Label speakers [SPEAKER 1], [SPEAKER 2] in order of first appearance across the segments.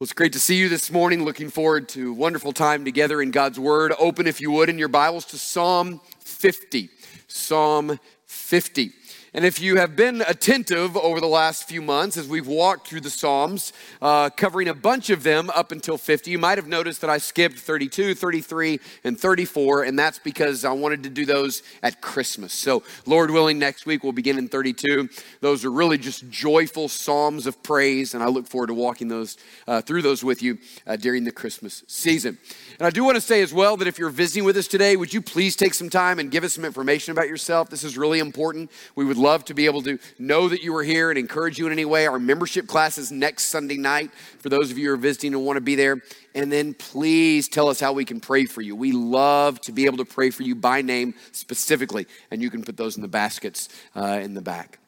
[SPEAKER 1] Well, it's great to see you this morning. Looking forward to wonderful time together in God's Word. Open, if you would, in your Bibles to Psalm 50. Psalm 50. And if you have been attentive over the last few months as we've walked through the Psalms, uh, covering a bunch of them up until 50, you might have noticed that I skipped 32, 33, and 34, and that's because I wanted to do those at Christmas. So, Lord willing, next week we'll begin in 32. Those are really just joyful Psalms of praise, and I look forward to walking those uh, through those with you uh, during the Christmas season. And I do want to say as well that if you're visiting with us today, would you please take some time and give us some information about yourself? This is really important. We would love to be able to know that you are here and encourage you in any way. Our membership class is next Sunday night for those of you who are visiting and want to be there. And then please tell us how we can pray for you. We love to be able to pray for you by name specifically, and you can put those in the baskets uh, in the back.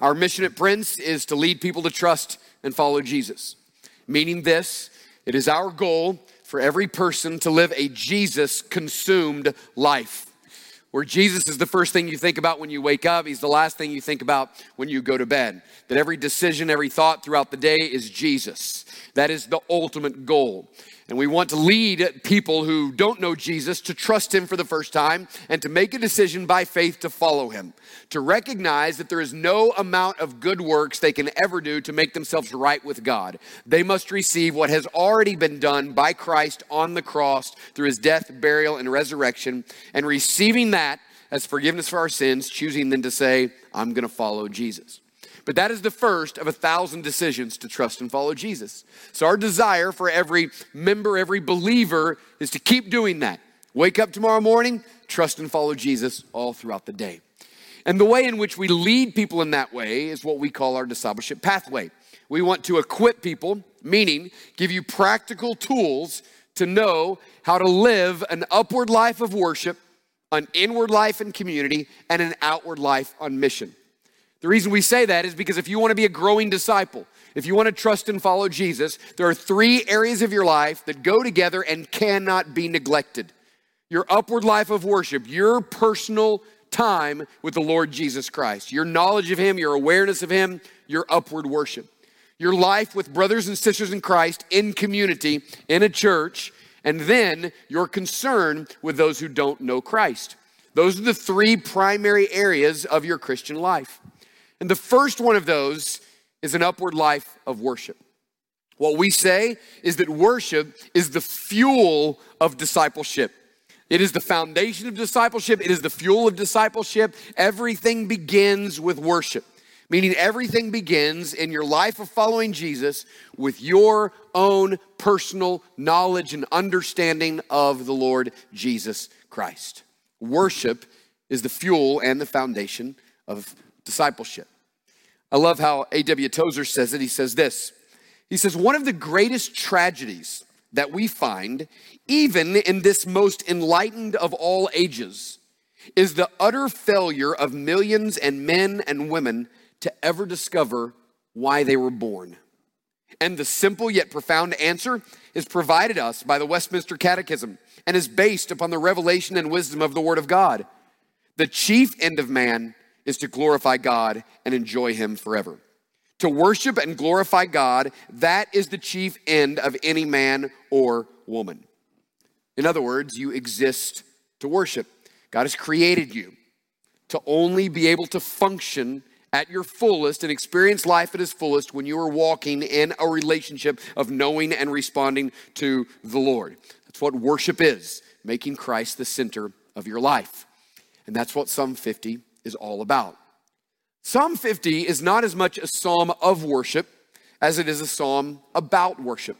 [SPEAKER 1] Our mission at Prince is to lead people to trust and follow Jesus, meaning this it is our goal for every person to live a Jesus consumed life where Jesus is the first thing you think about when you wake up. He's the last thing you think about when you go to bed. That every decision, every thought throughout the day is Jesus. That is the ultimate goal. And we want to lead people who don't know Jesus to trust him for the first time and to make a decision by faith to follow him. To recognize that there is no amount of good works they can ever do to make themselves right with God. They must receive what has already been done by Christ on the cross through his death, burial, and resurrection. And receiving that as forgiveness for our sins, choosing then to say, I'm going to follow Jesus. But that is the first of a thousand decisions to trust and follow Jesus. So, our desire for every member, every believer, is to keep doing that. Wake up tomorrow morning, trust and follow Jesus all throughout the day. And the way in which we lead people in that way is what we call our discipleship pathway. We want to equip people, meaning give you practical tools to know how to live an upward life of worship, an inward life in community, and an outward life on mission. The reason we say that is because if you want to be a growing disciple, if you want to trust and follow Jesus, there are three areas of your life that go together and cannot be neglected your upward life of worship, your personal time with the Lord Jesus Christ, your knowledge of Him, your awareness of Him, your upward worship, your life with brothers and sisters in Christ in community, in a church, and then your concern with those who don't know Christ. Those are the three primary areas of your Christian life. And the first one of those is an upward life of worship. What we say is that worship is the fuel of discipleship. It is the foundation of discipleship, it is the fuel of discipleship. Everything begins with worship, meaning everything begins in your life of following Jesus with your own personal knowledge and understanding of the Lord Jesus Christ. Worship is the fuel and the foundation of discipleship. I love how A.W. Tozer says it. He says this He says, One of the greatest tragedies that we find, even in this most enlightened of all ages, is the utter failure of millions and men and women to ever discover why they were born. And the simple yet profound answer is provided us by the Westminster Catechism and is based upon the revelation and wisdom of the Word of God. The chief end of man is to glorify God and enjoy Him forever. To worship and glorify God, that is the chief end of any man or woman. In other words, you exist to worship. God has created you to only be able to function at your fullest and experience life at its fullest when you are walking in a relationship of knowing and responding to the Lord. That's what worship is, making Christ the center of your life. And that's what Psalm 50 is all about. Psalm 50 is not as much a psalm of worship as it is a psalm about worship.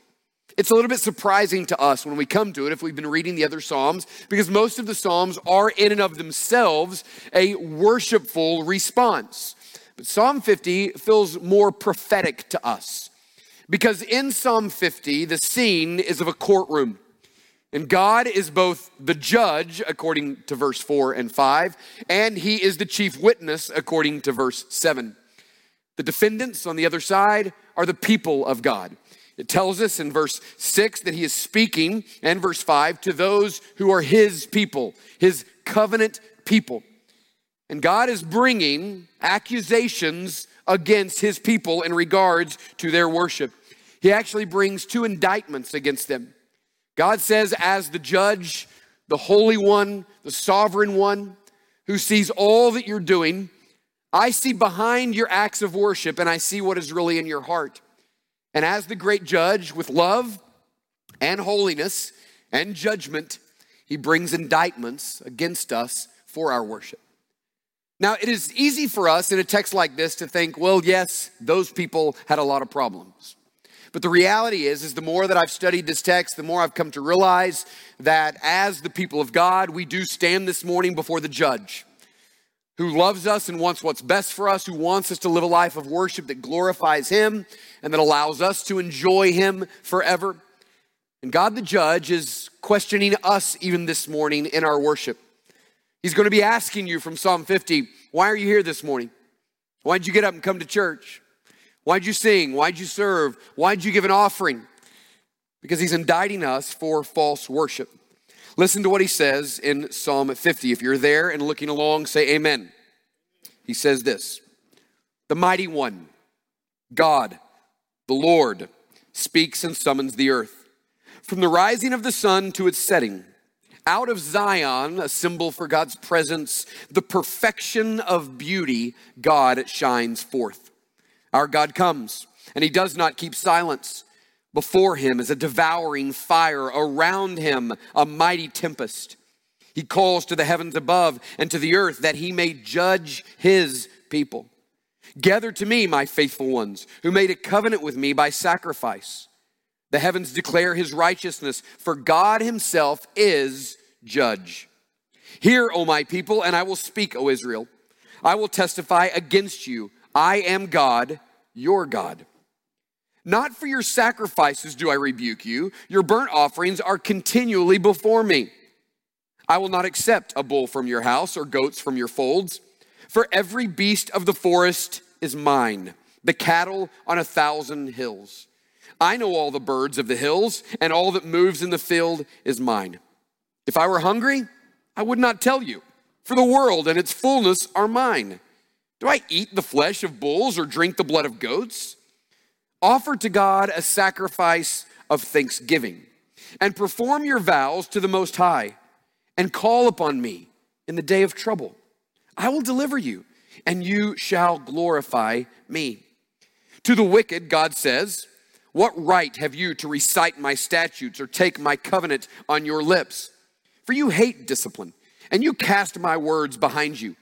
[SPEAKER 1] It's a little bit surprising to us when we come to it if we've been reading the other Psalms, because most of the Psalms are in and of themselves a worshipful response. But Psalm 50 feels more prophetic to us, because in Psalm 50, the scene is of a courtroom. And God is both the judge, according to verse 4 and 5, and he is the chief witness, according to verse 7. The defendants on the other side are the people of God. It tells us in verse 6 that he is speaking, and verse 5, to those who are his people, his covenant people. And God is bringing accusations against his people in regards to their worship. He actually brings two indictments against them. God says, as the judge, the Holy One, the Sovereign One, who sees all that you're doing, I see behind your acts of worship and I see what is really in your heart. And as the great judge, with love and holiness and judgment, he brings indictments against us for our worship. Now, it is easy for us in a text like this to think, well, yes, those people had a lot of problems. But the reality is, is the more that I've studied this text, the more I've come to realize that as the people of God, we do stand this morning before the judge who loves us and wants what's best for us, who wants us to live a life of worship that glorifies him and that allows us to enjoy him forever. And God the judge is questioning us even this morning in our worship. He's going to be asking you from Psalm 50, why are you here this morning? Why did you get up and come to church? Why'd you sing? Why'd you serve? Why'd you give an offering? Because he's indicting us for false worship. Listen to what he says in Psalm 50. If you're there and looking along, say amen. He says this The mighty one, God, the Lord, speaks and summons the earth. From the rising of the sun to its setting, out of Zion, a symbol for God's presence, the perfection of beauty, God shines forth. Our God comes, and he does not keep silence. Before him is a devouring fire, around him a mighty tempest. He calls to the heavens above and to the earth that he may judge his people. Gather to me, my faithful ones, who made a covenant with me by sacrifice. The heavens declare his righteousness, for God himself is judge. Hear, O my people, and I will speak, O Israel. I will testify against you. I am God your God. Not for your sacrifices do I rebuke you. Your burnt offerings are continually before me. I will not accept a bull from your house or goats from your folds, for every beast of the forest is mine, the cattle on a thousand hills. I know all the birds of the hills, and all that moves in the field is mine. If I were hungry, I would not tell you, for the world and its fullness are mine. Do I eat the flesh of bulls or drink the blood of goats? Offer to God a sacrifice of thanksgiving and perform your vows to the Most High and call upon me in the day of trouble. I will deliver you and you shall glorify me. To the wicked, God says, What right have you to recite my statutes or take my covenant on your lips? For you hate discipline and you cast my words behind you.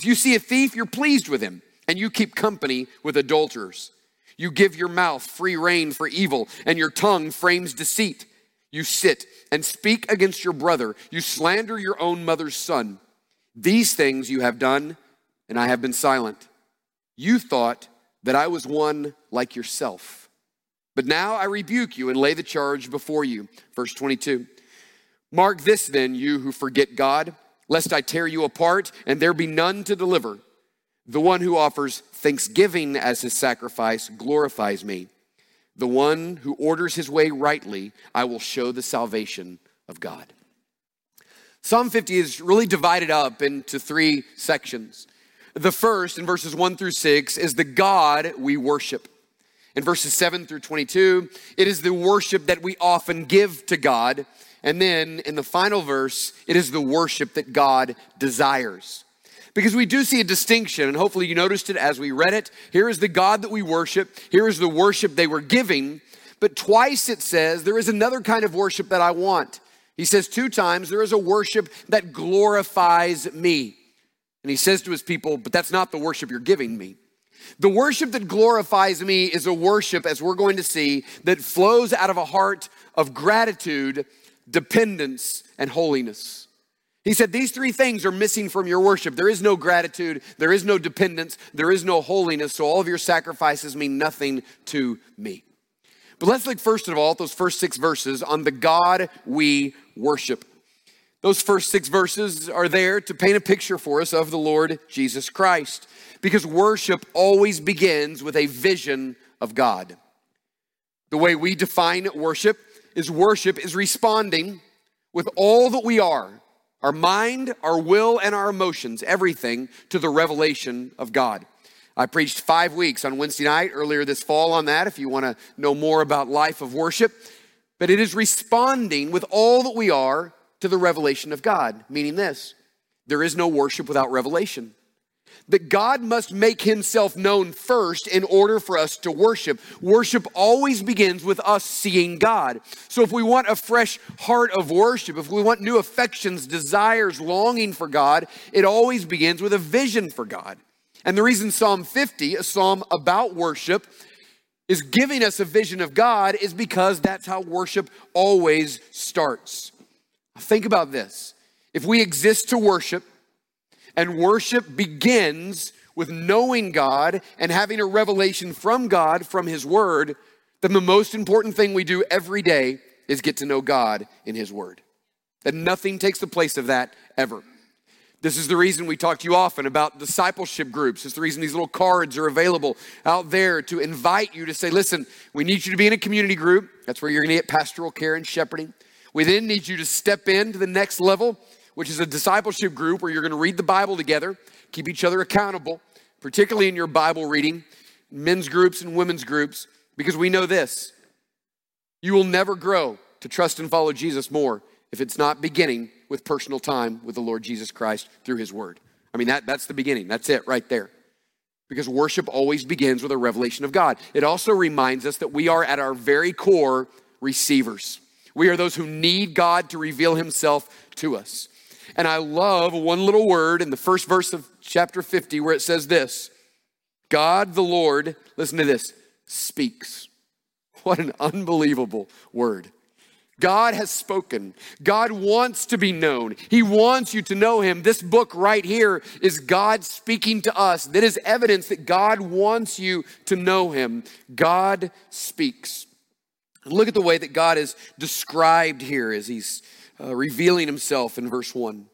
[SPEAKER 1] If you see a thief, you're pleased with him, and you keep company with adulterers. You give your mouth free rein for evil, and your tongue frames deceit. You sit and speak against your brother. You slander your own mother's son. These things you have done, and I have been silent. You thought that I was one like yourself. But now I rebuke you and lay the charge before you. Verse 22. Mark this then, you who forget God lest I tear you apart and there be none to deliver. The one who offers thanksgiving as his sacrifice glorifies me. The one who orders his way rightly, I will show the salvation of God. Psalm 50 is really divided up into three sections. The first, in verses 1 through 6, is the God we worship. In verses 7 through 22, it is the worship that we often give to God. And then in the final verse, it is the worship that God desires. Because we do see a distinction, and hopefully you noticed it as we read it. Here is the God that we worship, here is the worship they were giving. But twice it says, there is another kind of worship that I want. He says two times, there is a worship that glorifies me. And he says to his people, but that's not the worship you're giving me. The worship that glorifies me is a worship, as we're going to see, that flows out of a heart of gratitude dependence, and holiness. He said, These three things are missing from your worship. There is no gratitude, there is no dependence, there is no holiness, so all of your sacrifices mean nothing to me. But let's look first of all at those first six verses on the God we worship. Those first six verses are there to paint a picture for us of the Lord Jesus Christ because worship always begins with a vision of God. The way we define worship is worship is responding with all that we are our mind, our will, and our emotions, everything to the revelation of God. I preached five weeks on Wednesday night earlier this fall on that if you want to know more about life of worship. But it is responding with all that we are to the revelation of God, meaning this there is no worship without revelation that God must make himself known first in order for us to worship. Worship always begins with us seeing God. So if we want a fresh heart of worship, if we want new affections, desires, longing for God, it always begins with a vision for God. And the reason Psalm 50, a psalm about worship, is giving us a vision of God is because that's how worship always starts. Think about this. If we exist to worship, and worship begins with knowing God and having a revelation from God, from His Word, then the most important thing we do every day is get to know God in His Word. That nothing takes the place of that ever. This is the reason we talk to you often about discipleship groups. It's the reason these little cards are available out there to invite you to say, listen, we need you to be in a community group. That's where you're going to get pastoral care and shepherding. We then need you to step into the next level which is a discipleship group where you're going to read the Bible together, keep each other accountable, particularly in your Bible reading, men's groups and women's groups, because we know this you will never grow to trust and follow Jesus more if it's not beginning with personal time with the Lord Jesus Christ through his word. I mean, that, that's the beginning. That's it right there. Because worship always begins with a revelation of God. It also reminds us that we are at our very core receivers. We are those who need God to reveal himself to us. And I love one little word in the first verse of chapter 50 where it says this God the Lord, listen to this, speaks. What an unbelievable word. God has spoken. God wants to be known. He wants you to know Him. This book right here is God speaking to us. That is evidence that God wants you to know Him. God speaks. look at the way that God is described here as He's uh, revealing himself in verse 1.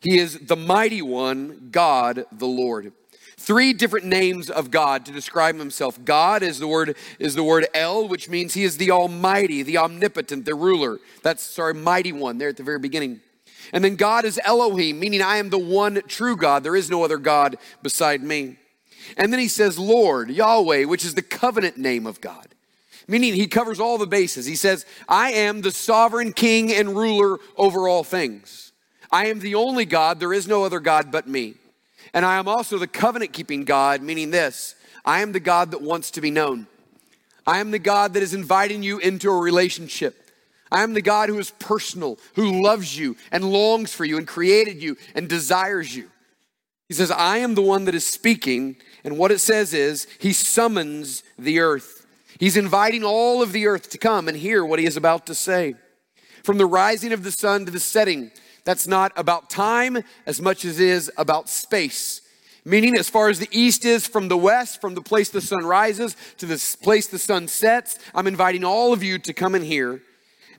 [SPEAKER 1] He is the mighty one, God the Lord. Three different names of God to describe himself. God is the word is the word El, which means he is the almighty, the omnipotent, the ruler. That's sorry, mighty one there at the very beginning. And then God is Elohim, meaning I am the one true God. There is no other God beside me. And then he says Lord, Yahweh, which is the covenant name of God meaning he covers all the bases. He says, I am the sovereign king and ruler over all things. I am the only God, there is no other God but me. And I am also the covenant keeping God, meaning this I am the God that wants to be known. I am the God that is inviting you into a relationship. I am the God who is personal, who loves you and longs for you and created you and desires you. He says, I am the one that is speaking. And what it says is, He summons the earth. He's inviting all of the earth to come and hear what he is about to say. From the rising of the sun to the setting, that's not about time as much as it is about space. Meaning, as far as the east is from the west, from the place the sun rises to the place the sun sets, I'm inviting all of you to come and hear.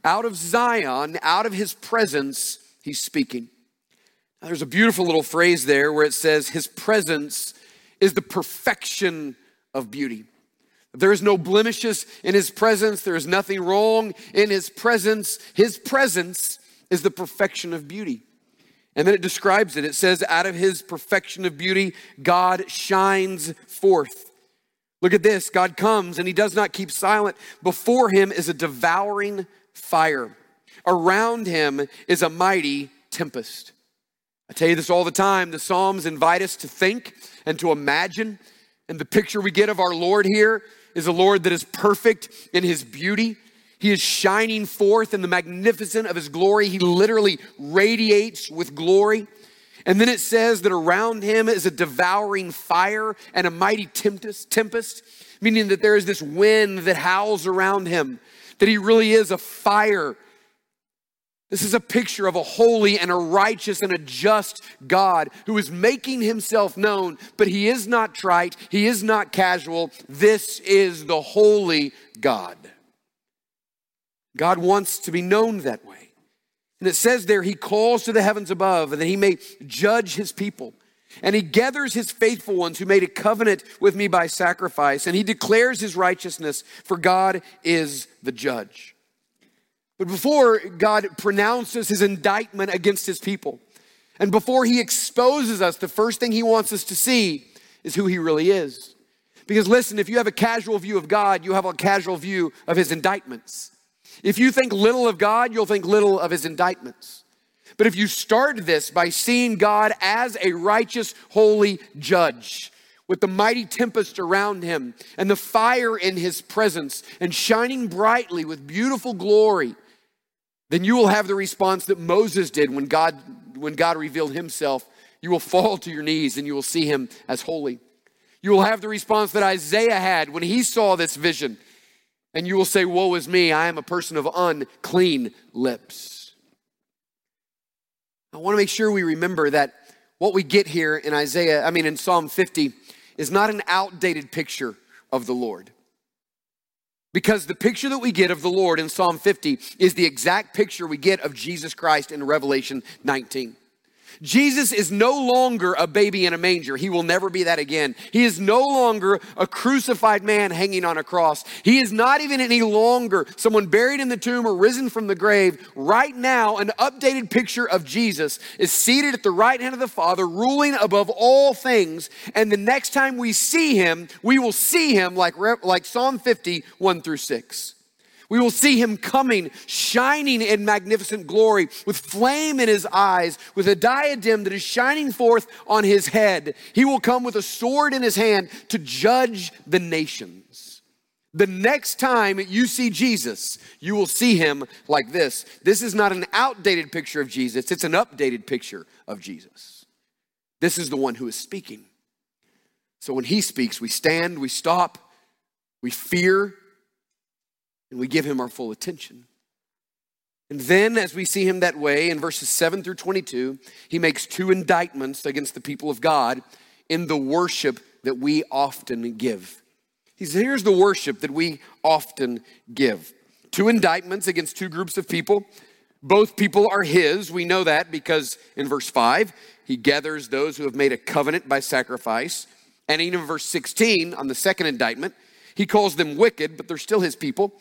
[SPEAKER 1] Out of Zion, out of his presence, he's speaking. Now, there's a beautiful little phrase there where it says, His presence is the perfection of beauty. There is no blemishes in his presence. There is nothing wrong in his presence. His presence is the perfection of beauty. And then it describes it. It says, out of his perfection of beauty, God shines forth. Look at this God comes and he does not keep silent. Before him is a devouring fire, around him is a mighty tempest. I tell you this all the time. The Psalms invite us to think and to imagine. And the picture we get of our Lord here is a Lord that is perfect in his beauty. He is shining forth in the magnificence of his glory. He literally radiates with glory. And then it says that around him is a devouring fire and a mighty tempest, tempest, meaning that there is this wind that howls around him, that he really is a fire this is a picture of a holy and a righteous and a just God who is making himself known, but he is not trite, he is not casual. This is the holy God. God wants to be known that way. And it says there, he calls to the heavens above, that he may judge his people. And he gathers his faithful ones who made a covenant with me by sacrifice, and he declares his righteousness, for God is the judge. But before God pronounces his indictment against his people, and before he exposes us, the first thing he wants us to see is who he really is. Because listen, if you have a casual view of God, you have a casual view of his indictments. If you think little of God, you'll think little of his indictments. But if you start this by seeing God as a righteous, holy judge, with the mighty tempest around him and the fire in his presence and shining brightly with beautiful glory, then you will have the response that Moses did when God, when God revealed himself. You will fall to your knees and you will see him as holy. You will have the response that Isaiah had when he saw this vision. And you will say, Woe is me, I am a person of unclean lips. I want to make sure we remember that what we get here in Isaiah, I mean, in Psalm 50, is not an outdated picture of the Lord. Because the picture that we get of the Lord in Psalm 50 is the exact picture we get of Jesus Christ in Revelation 19. Jesus is no longer a baby in a manger. He will never be that again. He is no longer a crucified man hanging on a cross. He is not even any longer someone buried in the tomb or risen from the grave. Right now, an updated picture of Jesus is seated at the right hand of the Father, ruling above all things. And the next time we see him, we will see him like, like Psalm 50, 1 through 6. We will see him coming, shining in magnificent glory, with flame in his eyes, with a diadem that is shining forth on his head. He will come with a sword in his hand to judge the nations. The next time you see Jesus, you will see him like this. This is not an outdated picture of Jesus, it's an updated picture of Jesus. This is the one who is speaking. So when he speaks, we stand, we stop, we fear, and we give him our full attention. And then, as we see him that way in verses 7 through 22, he makes two indictments against the people of God in the worship that we often give. He says, Here's the worship that we often give. Two indictments against two groups of people. Both people are his. We know that because in verse 5, he gathers those who have made a covenant by sacrifice. And even in verse 16, on the second indictment, he calls them wicked, but they're still his people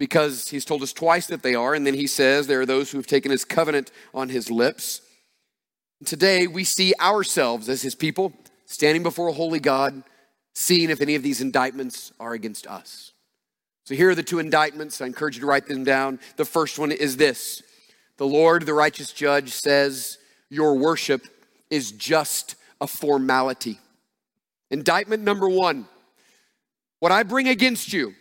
[SPEAKER 1] because he's told us twice that they are. And then he says there are those who have taken his covenant on his lips. Today, we see ourselves as his people standing before a holy God, seeing if any of these indictments are against us. So here are the two indictments. I encourage you to write them down. The first one is this The Lord, the righteous judge, says, Your worship is just a formality. Indictment number one What I bring against you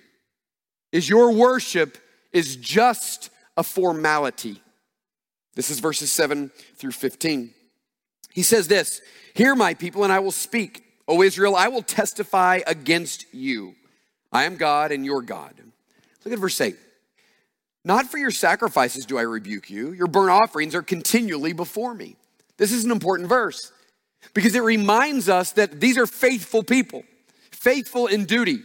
[SPEAKER 1] is your worship is just a formality. This is verses 7 through 15. He says this Hear my people, and I will speak. O Israel, I will testify against you. I am God and your God. Look at verse 8. Not for your sacrifices do I rebuke you, your burnt offerings are continually before me. This is an important verse because it reminds us that these are faithful people, faithful in duty.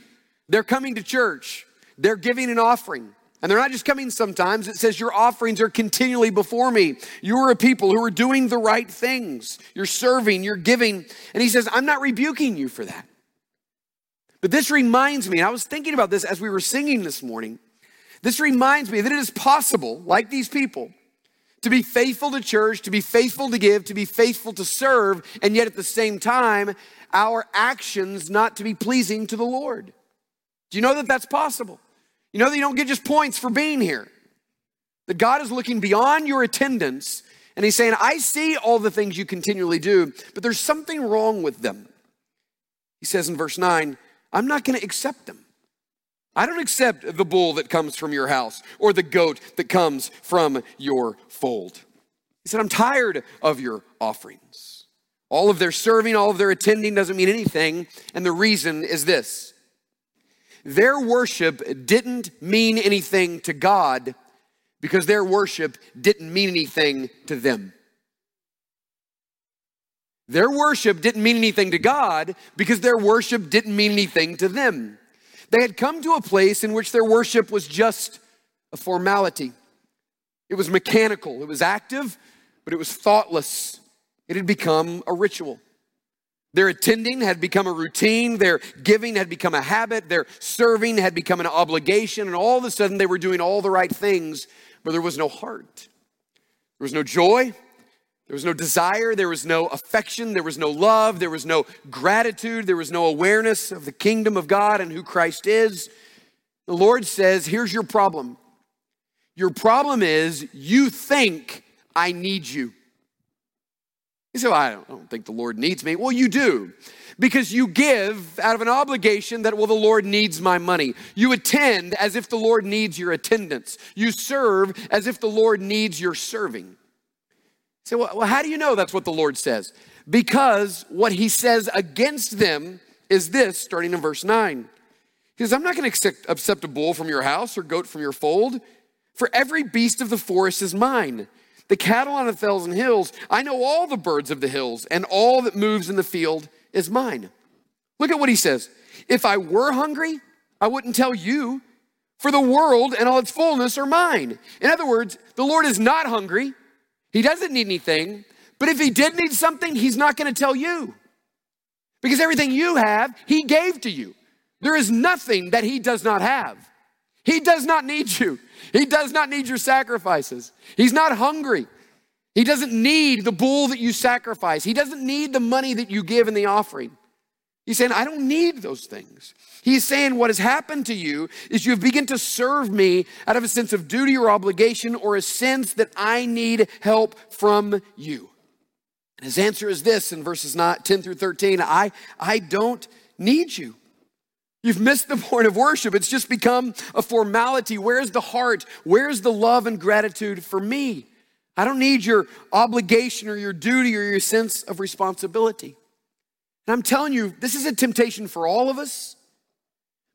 [SPEAKER 1] They're coming to church, they're giving an offering. And they're not just coming sometimes. It says, Your offerings are continually before me. You are a people who are doing the right things. You're serving, you're giving. And he says, I'm not rebuking you for that. But this reminds me, I was thinking about this as we were singing this morning. This reminds me that it is possible, like these people, to be faithful to church, to be faithful to give, to be faithful to serve, and yet at the same time, our actions not to be pleasing to the Lord. Do you know that that's possible? You know that you don't get just points for being here. That God is looking beyond your attendance and He's saying, I see all the things you continually do, but there's something wrong with them. He says in verse 9, I'm not going to accept them. I don't accept the bull that comes from your house or the goat that comes from your fold. He said, I'm tired of your offerings. All of their serving, all of their attending doesn't mean anything. And the reason is this their worship didn't mean anything to God because their worship didn't mean anything to them. Their worship didn't mean anything to God because their worship didn't mean anything to them. They had come to a place in which their worship was just a formality. It was mechanical, it was active, but it was thoughtless. It had become a ritual. Their attending had become a routine, their giving had become a habit, their serving had become an obligation, and all of a sudden they were doing all the right things, but there was no heart. There was no joy, there was no desire, there was no affection, there was no love, there was no gratitude, there was no awareness of the kingdom of God and who Christ is. The Lord says, Here's your problem. Your problem is you think I need you. You say, well, I don't, think the Lord needs me. Well, you do because you give out of an obligation that, well, the Lord needs my money. You attend as if the Lord needs your attendance. You serve as if the Lord needs your serving. Say, well, how do you know that's what the Lord says? Because what he says against them is this, starting in verse 9. He says, I'm not going to accept a bull from your house or goat from your fold, for every beast of the forest is mine. The cattle on a thousand hills, I know all the birds of the hills, and all that moves in the field is mine. Look at what he says. If I were hungry, I wouldn't tell you, for the world and all its fullness are mine. In other words, the Lord is not hungry. He doesn't need anything, but if he did need something, he's not going to tell you. Because everything you have, he gave to you. There is nothing that he does not have. He does not need you. He does not need your sacrifices. He's not hungry. He doesn't need the bull that you sacrifice. He doesn't need the money that you give in the offering. He's saying, I don't need those things. He's saying, what has happened to you is you've begun to serve me out of a sense of duty or obligation or a sense that I need help from you. And his answer is this in verses 10 through 13 I, I don't need you. You've missed the point of worship. It's just become a formality. Where's the heart? Where's the love and gratitude for me? I don't need your obligation or your duty or your sense of responsibility. And I'm telling you, this is a temptation for all of us,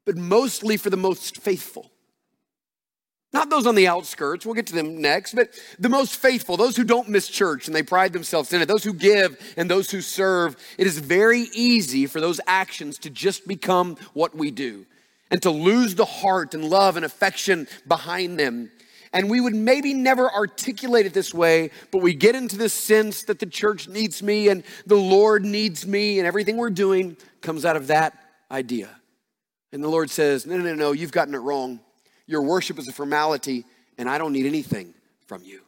[SPEAKER 1] but mostly for the most faithful. Not those on the outskirts, we'll get to them next, but the most faithful, those who don't miss church and they pride themselves in it, those who give and those who serve. It is very easy for those actions to just become what we do and to lose the heart and love and affection behind them. And we would maybe never articulate it this way, but we get into this sense that the church needs me and the Lord needs me, and everything we're doing comes out of that idea. And the Lord says, No, no, no, no, you've gotten it wrong. Your worship is a formality, and I don't need anything from you.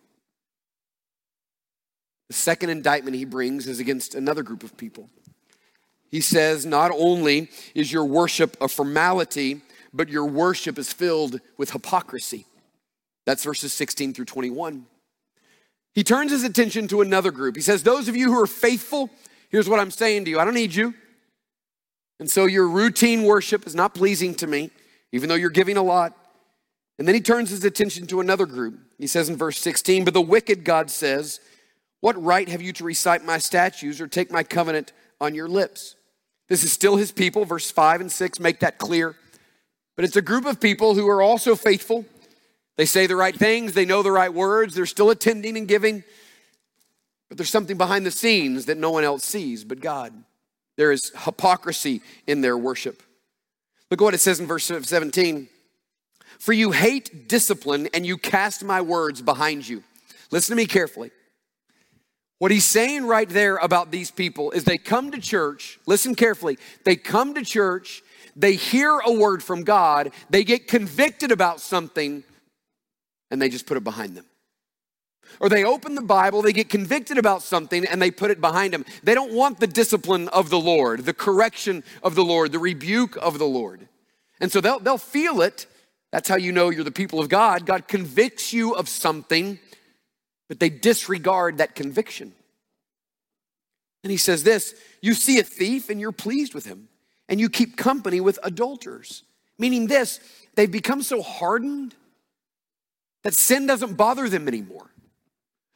[SPEAKER 1] The second indictment he brings is against another group of people. He says, Not only is your worship a formality, but your worship is filled with hypocrisy. That's verses 16 through 21. He turns his attention to another group. He says, Those of you who are faithful, here's what I'm saying to you I don't need you. And so your routine worship is not pleasing to me, even though you're giving a lot. And then he turns his attention to another group. He says in verse 16, But the wicked, God says, What right have you to recite my statutes or take my covenant on your lips? This is still his people. Verse 5 and 6 make that clear. But it's a group of people who are also faithful they say the right things, they know the right words, they're still attending and giving, but there's something behind the scenes that no one else sees but God. There is hypocrisy in their worship. Look at what it says in verse 17. For you hate discipline and you cast my words behind you. Listen to me carefully. What he's saying right there about these people is they come to church, listen carefully, they come to church, they hear a word from God, they get convicted about something, and they just put it behind them. Or they open the Bible, they get convicted about something, and they put it behind them. They don't want the discipline of the Lord, the correction of the Lord, the rebuke of the Lord. And so they'll, they'll feel it. That's how you know you're the people of God. God convicts you of something, but they disregard that conviction. And he says this You see a thief and you're pleased with him, and you keep company with adulterers. Meaning this, they've become so hardened that sin doesn't bother them anymore.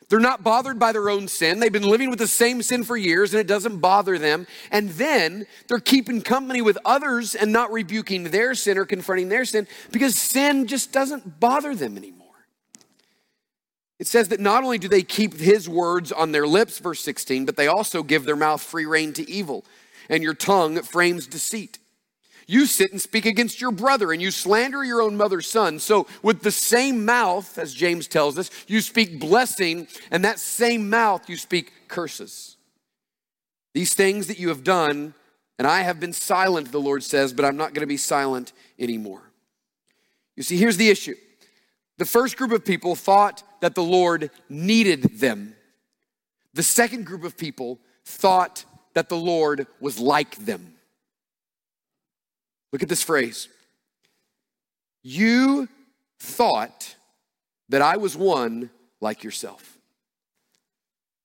[SPEAKER 1] They're not bothered by their own sin. They've been living with the same sin for years and it doesn't bother them. And then they're keeping company with others and not rebuking their sin or confronting their sin because sin just doesn't bother them anymore. It says that not only do they keep his words on their lips, verse 16, but they also give their mouth free rein to evil, and your tongue frames deceit. You sit and speak against your brother, and you slander your own mother's son. So, with the same mouth, as James tells us, you speak blessing, and that same mouth you speak curses. These things that you have done, and I have been silent, the Lord says, but I'm not going to be silent anymore. You see, here's the issue the first group of people thought that the Lord needed them, the second group of people thought that the Lord was like them. Look at this phrase. You thought that I was one like yourself.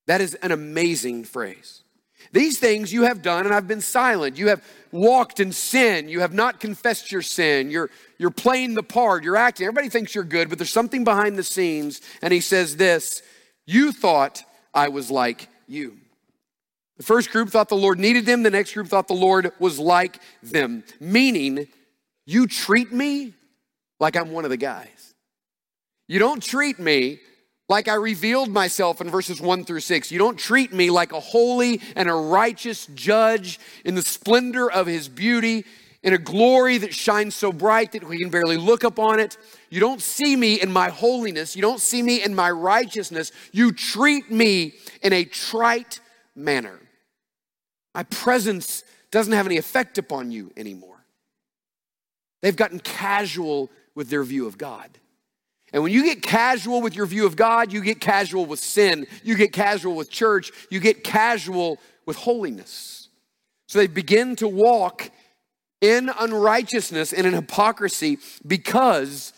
[SPEAKER 1] That is an amazing phrase. These things you have done, and I've been silent. You have walked in sin. You have not confessed your sin. You're, you're playing the part. You're acting. Everybody thinks you're good, but there's something behind the scenes. And he says this You thought I was like you. The first group thought the Lord needed them, the next group thought the Lord was like them, meaning you treat me like I'm one of the guys. You don't treat me like I revealed myself in verses 1 through 6. You don't treat me like a holy and a righteous judge in the splendor of his beauty, in a glory that shines so bright that we can barely look upon it. You don't see me in my holiness. You don't see me in my righteousness. You treat me in a trite manner. My presence doesn't have any effect upon you anymore. They've gotten casual with their view of God. And when you get casual with your view of God, you get casual with sin, you get casual with church, you get casual with holiness. So they begin to walk in unrighteousness and in hypocrisy because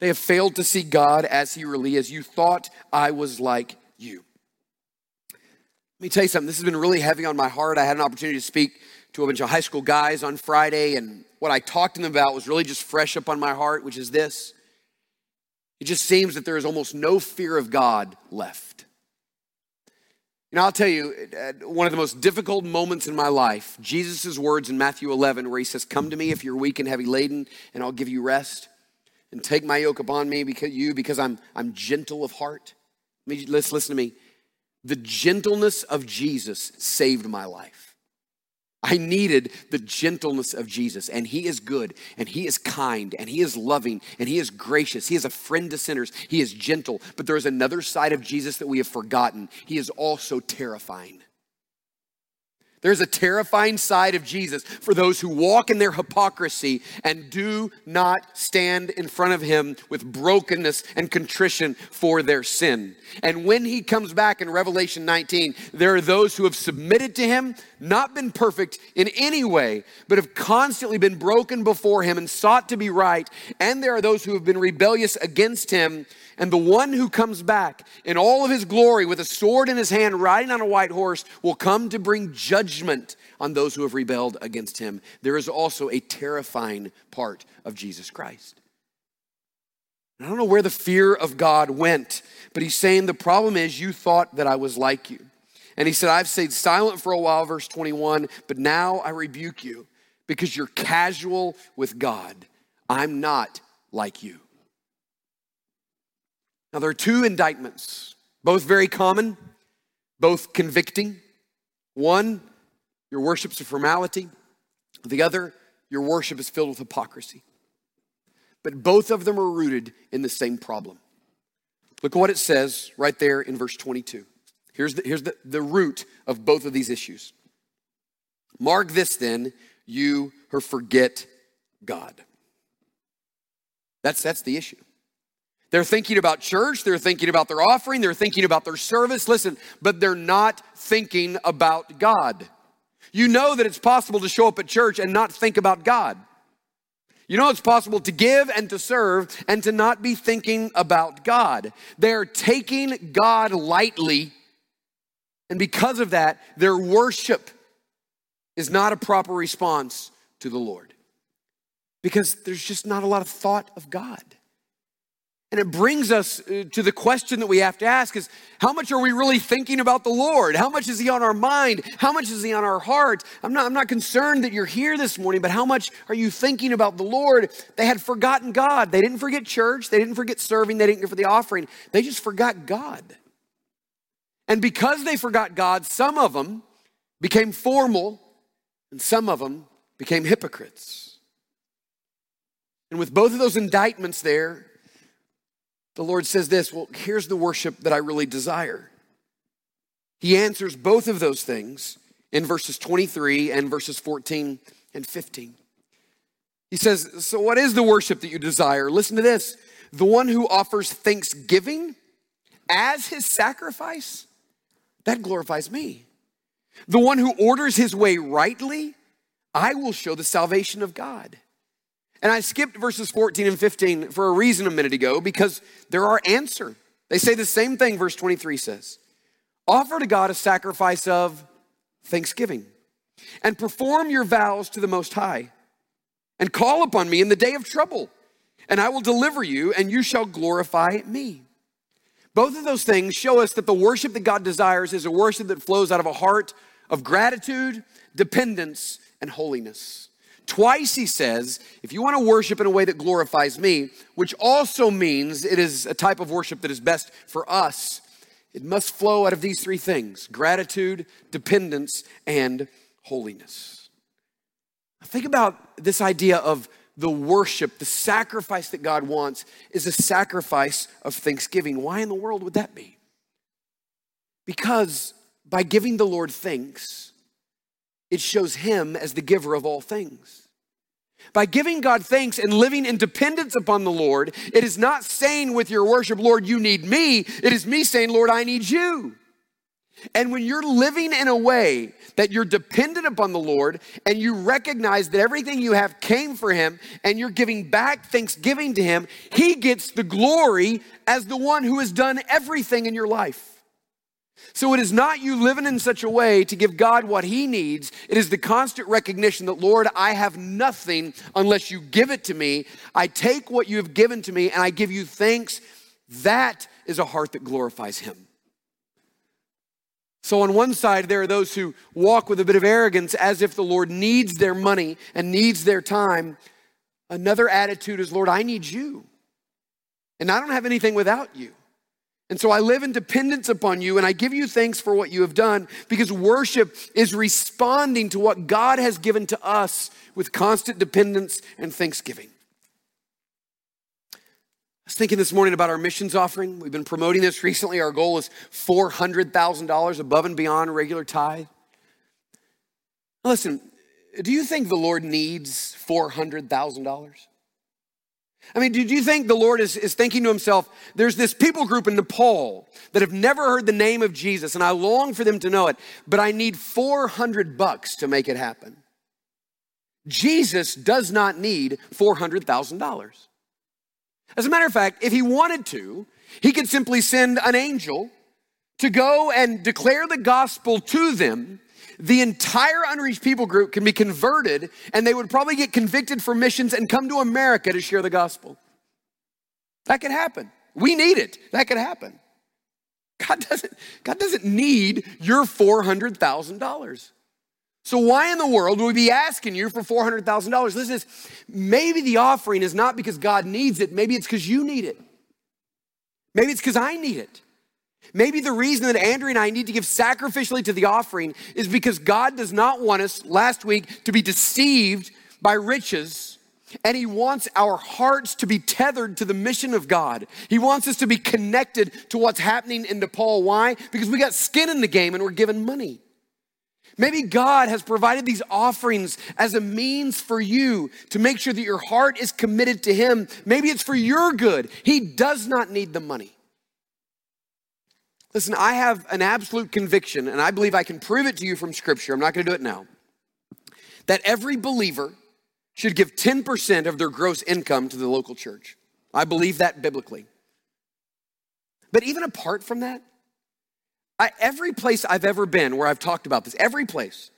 [SPEAKER 1] they have failed to see God as He really is. You thought I was like you. Let me tell you something, this has been really heavy on my heart. I had an opportunity to speak to a bunch of high school guys on Friday, and what I talked to them about was really just fresh up on my heart, which is this. It just seems that there is almost no fear of God left. You know, I'll tell you, one of the most difficult moments in my life, Jesus' words in Matthew 11, where he says, Come to me if you're weak and heavy laden, and I'll give you rest. And take my yoke upon me because you, because I'm, I'm gentle of heart. Let's listen to me. The gentleness of Jesus saved my life. I needed the gentleness of Jesus, and He is good, and He is kind, and He is loving, and He is gracious. He is a friend to sinners. He is gentle. But there is another side of Jesus that we have forgotten. He is also terrifying. There's a terrifying side of Jesus for those who walk in their hypocrisy and do not stand in front of him with brokenness and contrition for their sin. And when he comes back in Revelation 19, there are those who have submitted to him, not been perfect in any way, but have constantly been broken before him and sought to be right. And there are those who have been rebellious against him and the one who comes back in all of his glory with a sword in his hand, riding on a white horse, will come to bring judgment on those who have rebelled against him. There is also a terrifying part of Jesus Christ. I don't know where the fear of God went, but he's saying the problem is you thought that I was like you. And he said, I've stayed silent for a while, verse 21, but now I rebuke you because you're casual with God. I'm not like you. Now, there are two indictments, both very common, both convicting. One, your worship's a formality. The other, your worship is filled with hypocrisy. But both of them are rooted in the same problem. Look at what it says right there in verse 22. Here's the, here's the, the root of both of these issues. Mark this then, you who forget God. That's, that's the issue. They're thinking about church, they're thinking about their offering, they're thinking about their service. Listen, but they're not thinking about God. You know that it's possible to show up at church and not think about God. You know it's possible to give and to serve and to not be thinking about God. They're taking God lightly, and because of that, their worship is not a proper response to the Lord. Because there's just not a lot of thought of God. And it brings us uh, to the question that we have to ask is how much are we really thinking about the Lord? How much is He on our mind? How much is He on our heart? I'm not, I'm not concerned that you're here this morning, but how much are you thinking about the Lord? They had forgotten God. They didn't forget church. They didn't forget serving. They didn't get for the offering. They just forgot God. And because they forgot God, some of them became formal and some of them became hypocrites. And with both of those indictments there, the Lord says this well, here's the worship that I really desire. He answers both of those things in verses 23 and verses 14 and 15. He says, So, what is the worship that you desire? Listen to this the one who offers thanksgiving as his sacrifice, that glorifies me. The one who orders his way rightly, I will show the salvation of God. And I skipped verses 14 and 15 for a reason a minute ago because they're our answer. They say the same thing, verse 23 says Offer to God a sacrifice of thanksgiving and perform your vows to the Most High and call upon me in the day of trouble, and I will deliver you, and you shall glorify me. Both of those things show us that the worship that God desires is a worship that flows out of a heart of gratitude, dependence, and holiness. Twice he says, if you want to worship in a way that glorifies me, which also means it is a type of worship that is best for us, it must flow out of these three things gratitude, dependence, and holiness. Think about this idea of the worship, the sacrifice that God wants is a sacrifice of thanksgiving. Why in the world would that be? Because by giving the Lord thanks, it shows Him as the giver of all things. By giving God thanks and living in dependence upon the Lord, it is not saying with your worship, Lord, you need me. It is me saying, Lord, I need you. And when you're living in a way that you're dependent upon the Lord and you recognize that everything you have came for Him and you're giving back thanksgiving to Him, He gets the glory as the one who has done everything in your life. So it is not you living in such a way to give God what He needs. It is the constant recognition that, Lord, I have nothing unless you give it to me. I take what you have given to me and I give you thanks. That is a heart that glorifies Him. So, on one side, there are those who walk with a bit of arrogance as if the Lord needs their money and needs their time. Another attitude is, Lord, I need you. And I don't have anything without you. And so I live in dependence upon you, and I give you thanks for what you have done because worship is responding to what God has given to us with constant dependence and thanksgiving. I was thinking this morning about our missions offering. We've been promoting this recently. Our goal is $400,000 above and beyond regular tithe. Listen, do you think the Lord needs $400,000? I mean, do you think the Lord is, is thinking to himself, there's this people group in Nepal that have never heard the name of Jesus, and I long for them to know it, but I need 400 bucks to make it happen. Jesus does not need $400,000. As a matter of fact, if he wanted to, he could simply send an angel to go and declare the gospel to them the entire unreached people group can be converted and they would probably get convicted for missions and come to America to share the gospel. That could happen. We need it. That could happen. God doesn't, God doesn't need your $400,000. So why in the world would we be asking you for $400,000? This is maybe the offering is not because God needs it. Maybe it's because you need it. Maybe it's because I need it. Maybe the reason that Andrew and I need to give sacrificially to the offering is because God does not want us, last week, to be deceived by riches. And he wants our hearts to be tethered to the mission of God. He wants us to be connected to what's happening in Nepal. Why? Because we got skin in the game and we're given money. Maybe God has provided these offerings as a means for you to make sure that your heart is committed to Him. Maybe it's for your good. He does not need the money. Listen, I have an absolute conviction, and I believe I can prove it to you from Scripture. I'm not going to do it now. That every believer should give 10% of their gross income to the local church. I believe that biblically. But even apart from that, I, every place I've ever been where I've talked about this, every place,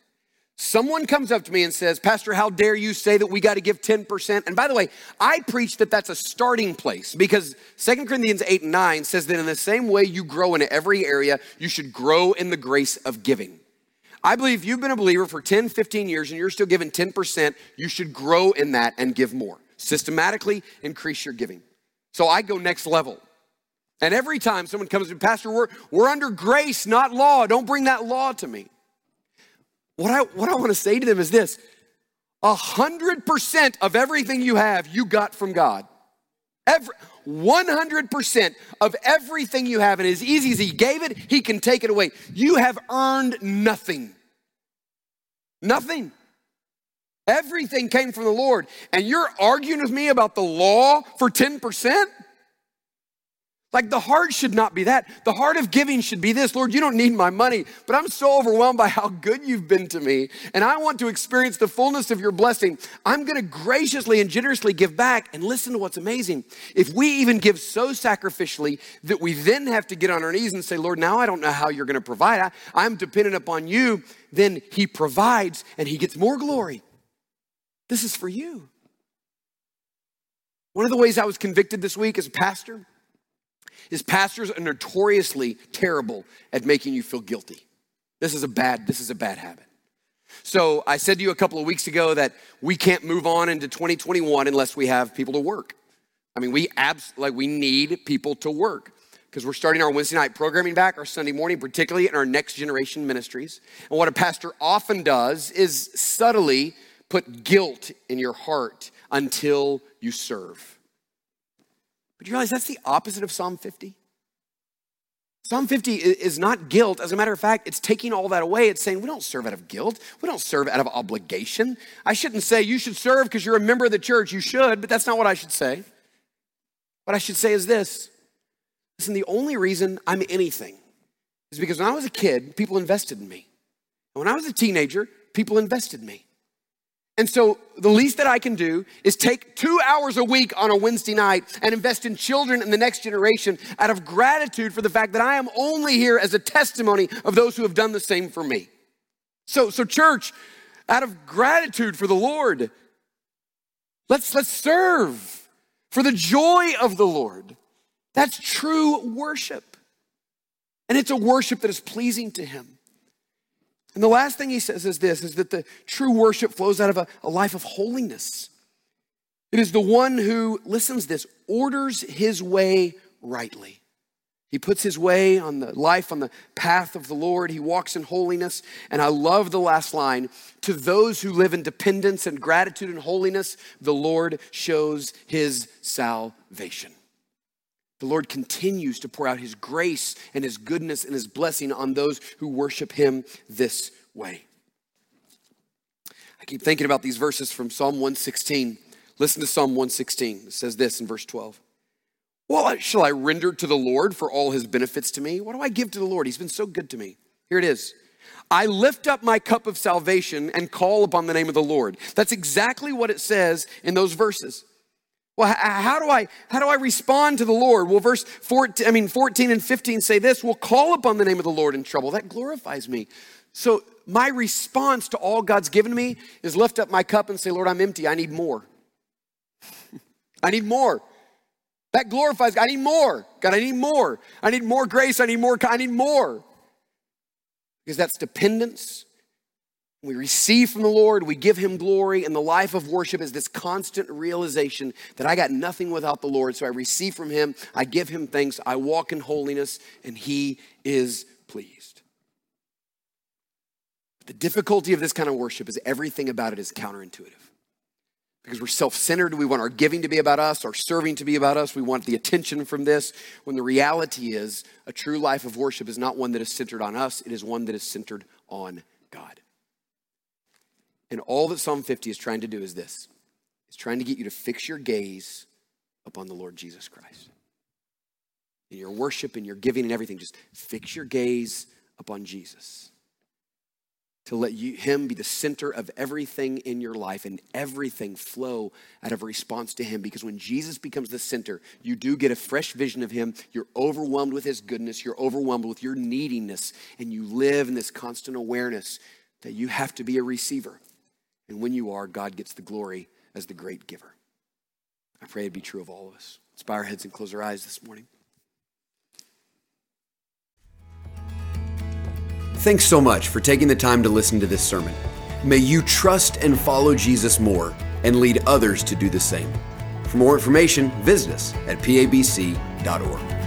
[SPEAKER 1] Someone comes up to me and says, Pastor, how dare you say that we got to give 10%? And by the way, I preach that that's a starting place because Second Corinthians 8 and 9 says that in the same way you grow in every area, you should grow in the grace of giving. I believe you've been a believer for 10, 15 years and you're still giving 10%, you should grow in that and give more. Systematically increase your giving. So I go next level. And every time someone comes to me, Pastor, we're, we're under grace, not law. Don't bring that law to me. What I, what I want to say to them is this A hundred percent of everything you have, you got from God. Every, 100% of everything you have, and as easy as He gave it, He can take it away. You have earned nothing. Nothing. Everything came from the Lord. And you're arguing with me about the law for 10%? Like the heart should not be that. The heart of giving should be this Lord, you don't need my money, but I'm so overwhelmed by how good you've been to me, and I want to experience the fullness of your blessing. I'm going to graciously and generously give back. And listen to what's amazing. If we even give so sacrificially that we then have to get on our knees and say, Lord, now I don't know how you're going to provide, I, I'm dependent upon you, then He provides and He gets more glory. This is for you. One of the ways I was convicted this week as a pastor is pastors are notoriously terrible at making you feel guilty. This is a bad, this is a bad habit. So I said to you a couple of weeks ago that we can't move on into 2021 unless we have people to work. I mean, we abs like we need people to work because we're starting our Wednesday night programming back, our Sunday morning, particularly in our next generation ministries. And what a pastor often does is subtly put guilt in your heart until you serve. But you realize that's the opposite of Psalm 50? Psalm 50 is not guilt. As a matter of fact, it's taking all that away. It's saying we don't serve out of guilt. We don't serve out of obligation. I shouldn't say you should serve because you're a member of the church. You should, but that's not what I should say. What I should say is this listen, the only reason I'm anything is because when I was a kid, people invested in me. When I was a teenager, people invested in me. And so the least that I can do is take two hours a week on a Wednesday night and invest in children and the next generation out of gratitude for the fact that I am only here as a testimony of those who have done the same for me. So, so church, out of gratitude for the Lord, let's, let's serve for the joy of the Lord. That's true worship. And it's a worship that is pleasing to Him. And the last thing he says is this is that the true worship flows out of a, a life of holiness. It is the one who, listens this, orders his way rightly. He puts his way on the life on the path of the Lord. He walks in holiness. And I love the last line to those who live in dependence and gratitude and holiness, the Lord shows his salvation. The Lord continues to pour out his grace and his goodness and his blessing on those who worship him this way. I keep thinking about these verses from Psalm 116. Listen to Psalm 116. It says this in verse 12. What shall I render to the Lord for all his benefits to me? What do I give to the Lord? He's been so good to me. Here it is. I lift up my cup of salvation and call upon the name of the Lord. That's exactly what it says in those verses. Well, how do I how do I respond to the Lord? Well, verse 14, I mean 14 and 15 say this, we'll call upon the name of the Lord in trouble. That glorifies me. So my response to all God's given me is lift up my cup and say, Lord, I'm empty. I need more. I need more. That glorifies God. I need more. God, I need more. I need more grace. I need more. I need more. Because that's dependence we receive from the Lord, we give Him glory, and the life of worship is this constant realization that I got nothing without the Lord. So I receive from Him, I give Him thanks, I walk in holiness, and He is pleased. But The difficulty of this kind of worship is everything about it is counterintuitive. Because we're self centered. We want our giving to be about us, our serving to be about us. We want the attention from this. When the reality is, a true life of worship is not one that is centered on us, it is one that is centered on God. And all that Psalm 50 is trying to do is this it's trying to get you to fix your gaze upon the Lord Jesus Christ. In your worship and your giving and everything, just fix your gaze upon Jesus. To let you, Him be the center of everything in your life and everything flow out of response to Him. Because when Jesus becomes the center, you do get a fresh vision of Him. You're overwhelmed with His goodness, you're overwhelmed with your neediness, and you live in this constant awareness that you have to be a receiver and when you are, God gets the glory as the great giver. I pray it be true of all of us. Let's bow our heads and close our eyes this morning.
[SPEAKER 2] Thanks so much for taking the time to listen to this sermon. May you trust and follow Jesus more and lead others to do the same. For more information, visit us at pabc.org.